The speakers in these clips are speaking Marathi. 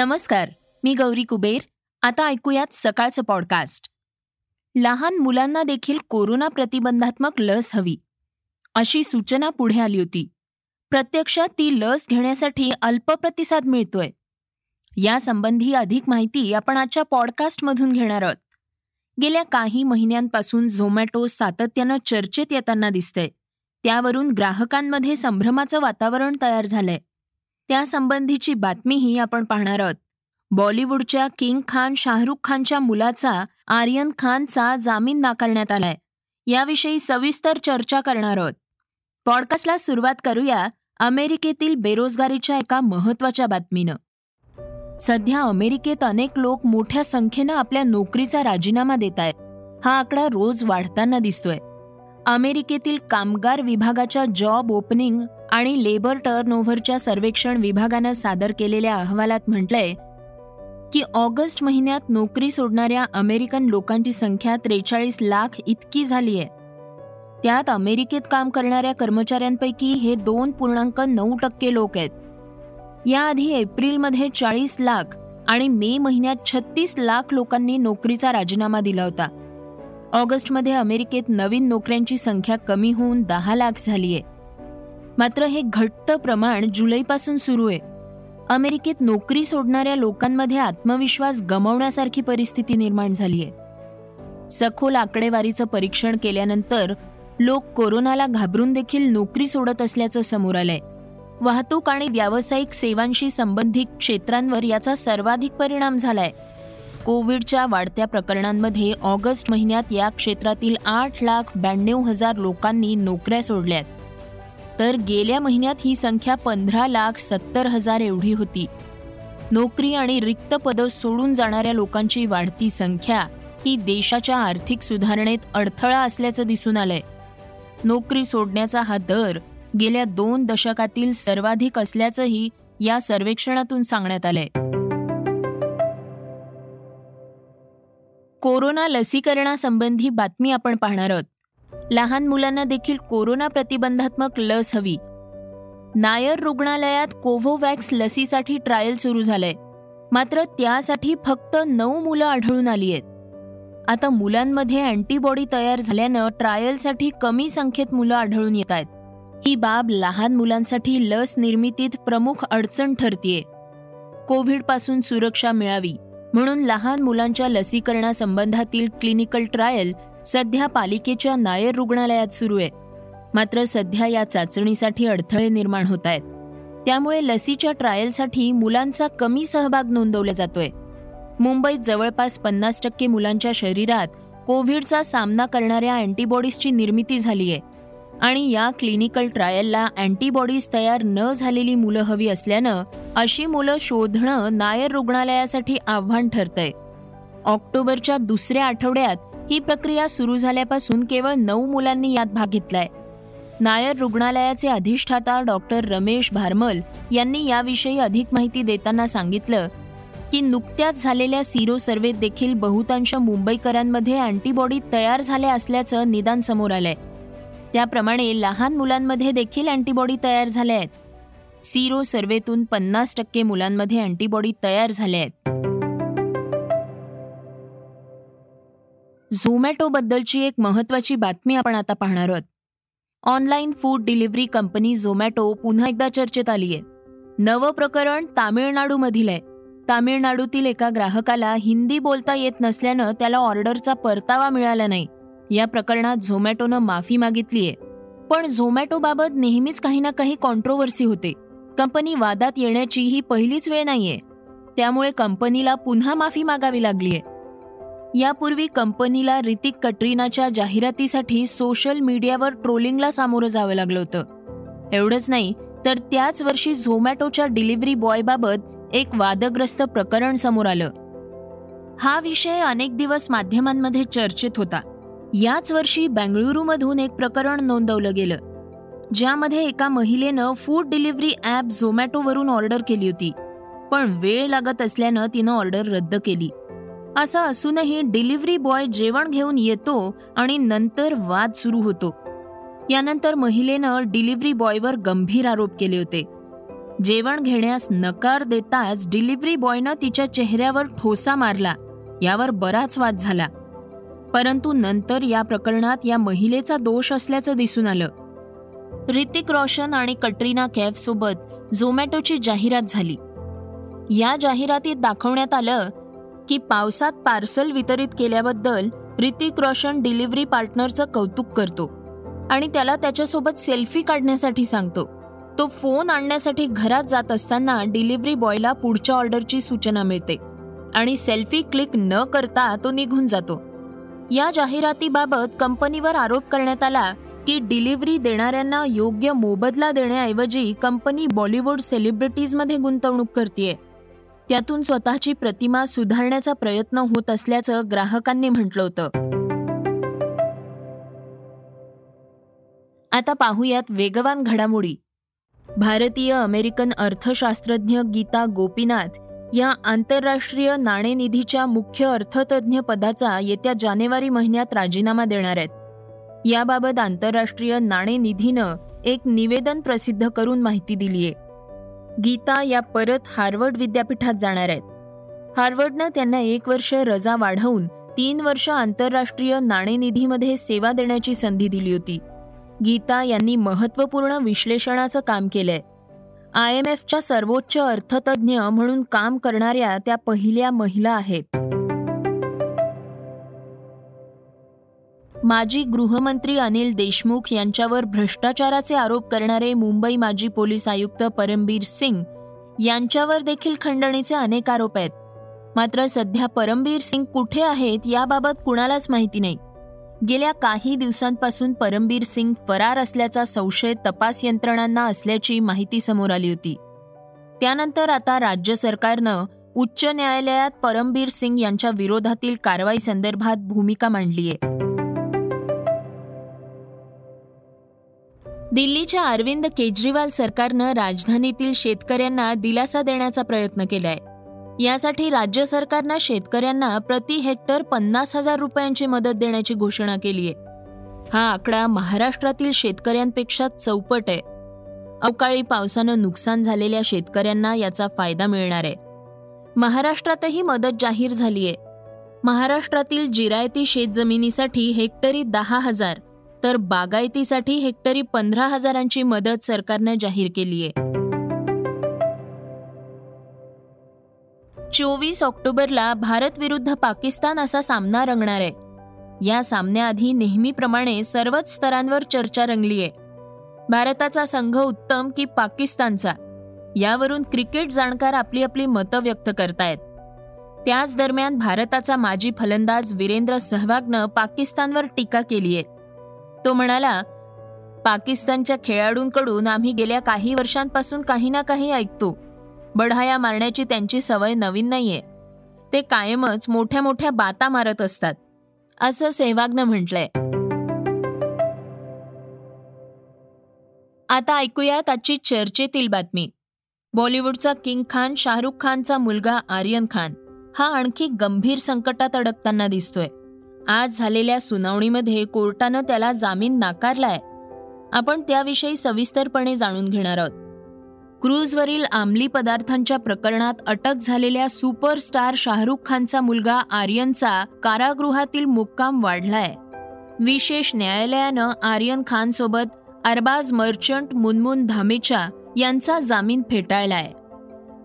नमस्कार मी गौरी कुबेर. आता ऐकूयात सकाळचं पॉडकास्ट लहान मुलांना देखील कोरोना प्रतिबंधात्मक लस हवी अशी सूचना पुढे आली होती. प्रत्यक्षात ती लस घेण्यासाठी अल्प प्रतिसाद मिळतोय. यासंबंधी अधिक माहिती आपण आजच्या पॉडकास्टमधून घेणार आहोत. गेल्या काही महिन्यांपासून झोमॅटो सातत्यानं चर्चेत येताना दिसतंय. त्यावरून ग्राहकांमध्ये संभ्रमाचं वातावरण तयार झालंय. त्यासंबंधीची बातमीही आपण पाहणार आहोत. बॉलिवूडच्या किंग खान शाहरुख खानच्या मुलाचा आर्यन खानचा जामीन नाकारण्यात आलाय. याविषयी सविस्तर चर्चा करणार आहोत. पॉडकास्टला सुरुवात करूया अमेरिकेतील बेरोजगारीच्या एका महत्त्वाच्या बातमीनं. सध्या अमेरिकेत अनेक लोक मोठ्या संख्येनं आपल्या नोकरीचा राजीनामा देत आहेत हा आकडा रोज वाढताना दिसतोय. अमेरिकेतील कामगार विभागाच्या जॉब ओपनिंग आणि लेबर टर्नओव्हरच्या सर्वेक्षण विभागानं सादर केलेल्या अहवालात म्हटलंय की ऑगस्ट महिन्यात नोकरी सोडणाऱ्या अमेरिकन लोकांची संख्या त्रेचाळीस लाख इतकी झाली आहे त्यात अमेरिकेत काम करणाऱ्या कर्मचाऱ्यांपैकी हे दोन पूर्णांक नऊ टक्के लोक आहेत. याआधी एप्रिलमध्ये चाळीस लाख आणि मे महिन्यात छत्तीस लाख लोकांनी नोकरीचा राजीनामा दिला होता. ऑगस्टमध्ये अमेरिकेत नवीन नोकऱ्यांची संख्या कमी होऊन दहा लाख झाली आहे मात्र हे घट्ट प्रमाण जुलैपासून सुरू आहे. अमेरिकेत नोकरी सोडणाऱ्या लोकांमध्ये आत्मविश्वास गमावण्यासारखी परिस्थिती निर्माण झाली आहे सखोल आकडेवारीचं परीक्षण केल्यानंतर लोक कोरोनाला घाबरून देखील नोकरी सोडत असल्याचं समोर आलंय. वाहतूक आणि व्यावसायिक सेवांशी संबंधित क्षेत्रांवर याचा सर्वाधिक परिणाम झालाय. कोविडच्या वाढत्या प्रकरणांमध्ये ऑगस्ट महिन्यात या क्षेत्रातील आठ लाख ब्याण्णव हजार लोकांनी नोकऱ्या सोडल्यात. तर गेल्या महिन्यात ही संख्या पंधरा लाख सत्तर हजार एवढी होती. नोकरी आणि रिक्त पदं सोडून जाणाऱ्या लोकांची वाढती संख्या ही देशाच्या आर्थिक सुधारणेत अडथळा असल्याचं दिसून आलंय. नोकरी सोडण्याचा हा दर गेल्या दोन दशकातील सर्वाधिक असल्याचंही या सर्वेक्षणातून सांगण्यात आलंय. कोरोना लसीकरणासंबंधी बातमी आपण पाहणार आहोत. लहान मुलांना देखील कोरोना प्रतिबंधात्मक लस हवी. नायर रुग्णालयात कोव्होवॅक्स लसीसाठी ट्रायल सुरू झालंय. मात्र त्यासाठी फक्त नऊ मुलं आढळून आली आहेत. आता मुलांमध्ये अँटीबॉडी तयार झाल्यानं ट्रायलसाठी कमी संख्येत मुलं आढळून येत आहेत. ही बाब लहान मुलांसाठी लस निर्मितीत प्रमुख अडचण ठरतीये. कोविडपासून सुरक्षा मिळावी म्हणून लहान मुलांच्या लसीकरणासंबंधातील क्लिनिकल ट्रायल सध्या पालिकेच्या नायर रुग्णालयात सुरू आहे मात्र सध्या या चाचणीसाठी अडथळे निर्माण होत आहेत. त्यामुळे लसीच्या ट्रायलसाठी मुलांचा कमी सहभाग नोंदवला जातोय. मुंबईत जवळपास पन्नास टक्के मुलांच्या शरीरात कोविडचा सामना करणाऱ्या अँटीबॉडीजची निर्मिती झालीय आणि या क्लिनिकल ट्रायलला अँटीबॉडीज तयार न झालेली मुलं हवी असल्यानं अशी मुलं शोधणं नायर रुग्णालयासाठी आव्हान ठरतंय. ऑक्टोबरच्या दुसऱ्या आठवड्यात ही प्रक्रिया सुरू झाल्यापासून केवळ नऊ मुलांनी यात भाग घेतलाय. नायर रुग्णालयाचे अधिष्ठाता डॉक्टर रमेश भारमल यांनी याविषयी अधिक माहिती देताना सांगितलं की नुकत्याच झालेल्या सिरो सर्वेत देखील बहुतांश मुंबईकरांमध्ये अँटीबॉडी तयार झाल्या असल्याचं निदान समोर आलंय. त्याप्रमाणे लहान मुलांमध्ये देखील अँटीबॉडी तयार झाल्या आहेत. सिरो सर्वेतून पन्नास टक्के मुलांमध्ये अँटीबॉडी तयार झाल्या आहेत. झोमॅटोबद्दलची एक महत्वाची बातमी आपण आता पाहणार आहोत. Online food delivery company Zomato पुन्हा एकदा चर्चेत आली आहे नवं प्रकरण तामिळनाडूमधील आहे. तामिळनाडूतील एका ग्राहकाला हिंदी बोलता येत नसल्यानं त्याला ऑर्डरचा परतावा मिळाला नाही. या प्रकरणात झोमॅटोनं माफी मागितलीये. पण झोमॅटोबाबत नेहमीच काही ना काही कॉन्ट्रोवर्सी होते. कंपनी वादात येण्याची ही पहिलीच वेळ नाहीये. त्यामुळे कंपनीला पुन्हा माफी मागावी लागलीय. यापूर्वी कंपनीला ऋतिक कटरीनाच्या जाहिरातीसाठी सोशल मीडियावर ट्रोलिंगला सामोरं जावं लागलं होतं. एवढंच नाही तर त्याच वर्षी झोमॅटोच्या डिलिव्हरी बॉयबाबत एक वादग्रस्त प्रकरण समोर आलं. हा विषय अनेक दिवस माध्यमांमध्ये चर्चेत होता. याच वर्षी बेंगळुरूमधून एक प्रकरण नोंदवलं गेलं ज्यामध्ये एका महिलेनं फूड डिलिव्हरी ॲप झोमॅटोवरून ऑर्डर केली होती पण वेळ लागत असल्यानं तिनं ऑर्डर रद्द केली. असं असूनही डिलिव्हरी बॉय जेवण घेऊन येतो आणि नंतर वाद सुरू होतो. यानंतर महिलेनं डिलिव्हरी बॉयवर गंभीर आरोप केले होते. जेवण घेण्यास नकार देताच डिलिव्हरी बॉयनं तिच्या चेहऱ्यावर ठोसा मारला यावर बराच वाद झाला. परंतु नंतर या प्रकरणात या महिलेचा दोष असल्याचं दिसून आलं. ऋतिक रोशन आणि कटरीना कॅफ सोबत झोमॅटोची जाहिरात झाली. या जाहिरातीत दाखवण्यात आलं की पावसात पार्सल वितरित केल्याबद्दल ऋतिक रोशन डिलिव्हरी पार्टनरचं कौतुक करतो आणि त्याला त्याच्यासोबत सेल्फी काढण्यासाठी सांगतो. तो फोन आणण्यासाठी घरात जात असताना डिलिव्हरी बॉयला पुढच्या ऑर्डरची सूचना मिळते आणि सेल्फी क्लिक न करता तो निघून जातो. या जाहिरातीबाबत कंपनीवर आरोप करण्यात आला की डिलिव्हरी देणाऱ्यांना योग्य मोबदला देण्याऐवजी कंपनी बॉलिवूड सेलिब्रिटीजमध्ये गुंतवणूक करते त्यातून स्वतःची प्रतिमा सुधारण्याचा प्रयत्न होत असल्याचं ग्राहकांनी म्हटलं होतं. आता पाहूयात वेगवान घडामोडी. भारतीय अमेरिकन अर्थशास्त्रज्ञ गीता गोपीनाथ या आंतरराष्ट्रीय नाणेनिधीच्या मुख्य अर्थतज्ज्ञ पदाचा येत्या जानेवारी महिन्यात राजीनामा देणार आहेत. याबाबत आंतरराष्ट्रीय नाणेनिधीनं एक निवेदन प्रसिद्ध करून माहिती दिलीय. गीता या परत हार्वर्ड विद्यापीठात जाणार आहेत. हार्वर्डनं त्यांना एक वर्ष रजा वाढवून तीन वर्ष आंतरराष्ट्रीय नाणेनिधीमध्ये सेवा देण्याची संधी दिली होती. गीता यांनी महत्त्वपूर्ण विश्लेषणाचं काम केलंय. आय एम एफच्या सर्वोच्च अर्थतज्ज्ञ म्हणून काम करणाऱ्या त्या पहिल्या महिला आहेत. माजी गृहमंत्री अनिल देशमुख यांच्यावर भ्रष्टाचाराचे आरोप करणारे मुंबई माजी पोलीस आयुक्त परमबीर सिंग यांच्यावर देखील खंडणीचे अनेक आरोप आहेत. मात्र सध्या परमबीर सिंग कुठे आहेत याबाबत कुणालाच माहिती नाही. गेल्या काही दिवसांपासून परमबीर सिंग फरार असल्याचा संशय तपास यंत्रणांना असल्याची माहिती समोर आली होती. त्यानंतर आता राज्य सरकारनं उच्च न्यायालयात परमबीर सिंग यांच्या विरोधातील कारवाई संदर्भात भूमिका मांडलीय. दिल्लीच्या अरविंद केजरीवाल सरकारनं राजधानीतील शेतकऱ्यांना दिलासा देण्याचा प्रयत्न केलाय. यासाठी राज्य सरकारनं शेतकऱ्यांना प्रति हेक्टर पन्नास हजार रुपयांची मदत देण्याची घोषणा केली आहे. हा आकडा महाराष्ट्रातील शेतकऱ्यांपेक्षा चौपट आहे. अवकाळी पावसानं नुकसान झालेल्या शेतकऱ्यांना याचा फायदा मिळणार आहे. महाराष्ट्रातही मदत जाहीर झाली आहे महाराष्ट्रातील जिरायती शेतजमिनीसाठी हेक्टरी दहा हजार तर बागायतीसाठी हेक्टरी पंधरा हजारांची मदत सरकारनं जाहीर केली आहे. चोवीस ऑक्टोबरला भारत विरुद्ध पाकिस्तान असा सामना रंगणार आहे. या सामन्याआधी नेहमीप्रमाणे सर्वच स्तरांवर चर्चा रंगली आहे. भारताचा संघ उत्तम की पाकिस्तानचा? यावरून क्रिकेट जाणकार आपली आपली मतं व्यक्त करतायत. त्याच दरम्यान भारताचा माजी फलंदाज वीरेंद्र सहवागनं पाकिस्तानवर टीका केली आहे. तो म्हणाला पाकिस्तानच्या खेळाडूंकडून आम्ही गेल्या काही वर्षांपासून काही ना काही ऐकतो. बढाया मारण्याची त्यांची सवय नवीन नाहीये. ते कायमच मोठ्या मोठ्या बाता मारत असतात. असं सेहवागनं म्हटलंय. आता ऐकूयात आजची चर्चेतील बातमी. बॉलिवूडचा किंग खान शाहरुख खानचा मुलगा आर्यन खान हा आणखी गंभीर संकटात अडकताना दिसतोय. आज झालेल्या सुनावणीमध्ये कोर्टानं त्याला जामीन नाकारलाय. आपण त्याविषयी सविस्तरपणे जाणून घेणार आहोत. क्रूजवरील अंमली पदार्थांच्या प्रकरणात अटक झालेल्या सुपरस्टार शाहरुख खानचा मुलगा आर्यनचा कारागृहातील मुक्काम वाढलाय. विशेष न्यायालयानं आर्यन खानसोबत अरबाज मर्चंट मुनमुन धामेचा यांचा जामीन फेटाळलाय.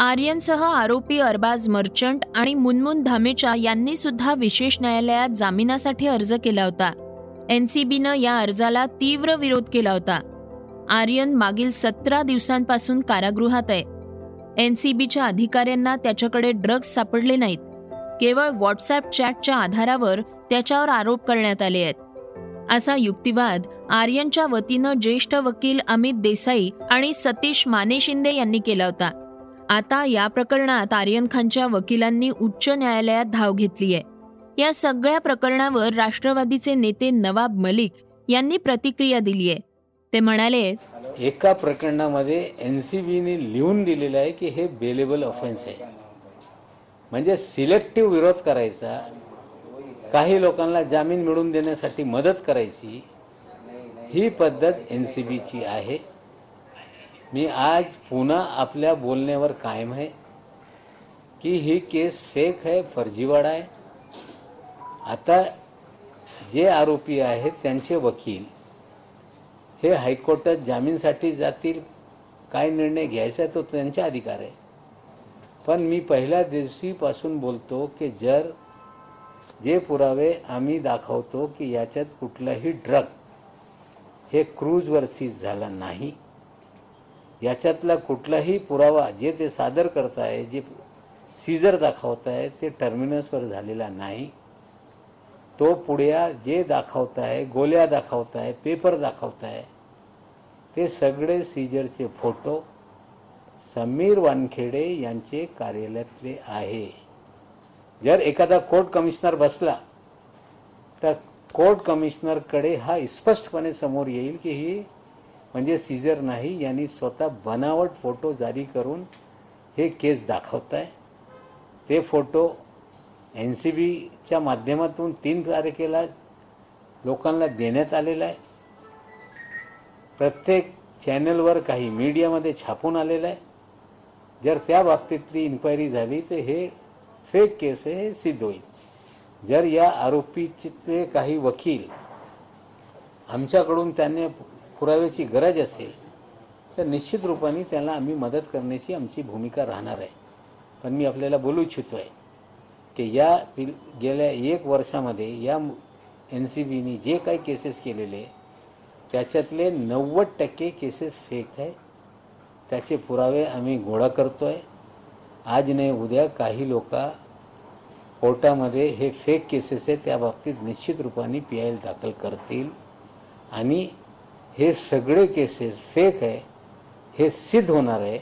आर्यनसह आरोपी अरबाज मर्चंट आणि मुनमुन धामेचा यांनी सुद्धा विशेष न्यायालयात जामिनासाठी अर्ज केला होता. एनसीबीनं या अर्जाला तीव्र विरोध केला होता. आर्यन मागील सतरा दिवसांपासून कारागृहात आहे. एनसीबीच्या अधिकाऱ्यांना त्याच्याकडे ड्रग्ज सापडले नाहीत. केवळ व्हॉट्सअप चॅटच्या आधारावर त्याच्यावर आरोप करण्यात आले आहेत. असा युक्तिवाद आर्यनच्या वतीनं ज्येष्ठ वकील अमित देसाई आणि सतीश माने शिंदे यांनी केला होता. आता या प्रकरणात आर्यन खानच्या वकिलांनी उच्च न्यायालयात धाव घेतली आहे या सगळ्या प्रकरणावर राष्ट्रवादीचे नेते नवाब मलिक यांनी प्रतिक्रिया दिली आहे ते म्हणाले एका प्रकरणामध्ये एन सी बीने लिहून दिलेलं आहे की हे बेलेबल ऑफेन्स आहे. म्हणजे सिलेक्टिव्ह विरोध करायचा काही लोकांना जामीन मिळवून देण्यासाठी मदत करायची ही पद्धत एन सी बीची आहे. मी आज पुन्हा आपल्या बोलण्यावर कायम आहे की ही केस फेक आहे फर्जीवाडा आहे. आता जे आरोपी आहेत त्यांचे वकील हे हायकोर्टात जामीनसाठी जातील काय निर्णय घ्यायचा तो त्यांचा अधिकार आहे. पण मी पहिल्या दिवशीपासून बोलतो की जर जे पुरावे आम्ही दाखवतो की याच्यात कुठलाही ड्रग हे क्रूजवर सीज झाला नाही याच्यातला कुठलाही पुरावा जे ते सादर करताय जे सीजर दाखवत आहे ते टर्मिनसवर झालेला नाही. तो पुढ्या जे दाखवत आहे गोल्या दाखवत आहे पेपर दाखवत आहे ते सगळे सीजरचे फोटो समीर वानखेडे यांचे कार्यालयातले आहे. जर एखादा कोर्ट कमिशनर बसला तर कोर्ट कमिशनरकडे हा स्पष्टपणे समोर येईल की ही म्हणजे सीझर नाही यांनी स्वतः बनावट फोटो जारी करून हे केस दाखवत आहे. ते फोटो एन सी बीच्या माध्यमातून तीन तारखेला लोकांना देण्यात आलेला आहे. प्रत्येक चॅनलवर काही मीडियामध्ये छापून आलेलं आहे. जर त्या बाबतीतली इन्क्वायरी झाली तर हे फेक केस आहे हे सिद्ध होईल. जर या आरोपीचे काही वकील आमच्याकडून त्यांनी पुराव्याची गरज असेल तर निश्चित रूपाने त्याला आम्ही मदत करण्याची आमची भूमिका राहणार आहे. पण मी आपल्याला बोलू इच्छितो आहे की या गेल्या एक वर्षामध्ये या एन सी बीनी जे काही केसेस केलेले त्याच्यातले नव्वद टक्के केसेस फेक आहे त्याचे पुरावे आम्ही गोळा करतो आहे आज नाही उद्या काही लोक कोर्टामध्ये हे फेक केसेस आहे त्या बाबतीत निश्चित रूपाने पी आय एल दाखल करतील. आणि हे सगळे केसेस फेक आहे हे सिद्ध होणार आहे.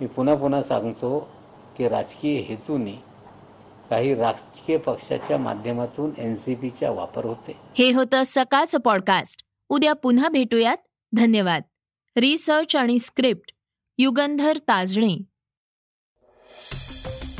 मी पुन्हा पुन्हा सांगतो की राजकीय हेतूने काही राजकीय पक्षाच्या माध्यमातून एन सी पीचा वापर होते. हे होतं सकाळचं पॉडकास्ट उद्या पुन्हा भेटूयात. धन्यवाद. रिसर्च आणि स्क्रिप्ट युगंधर ताजणे.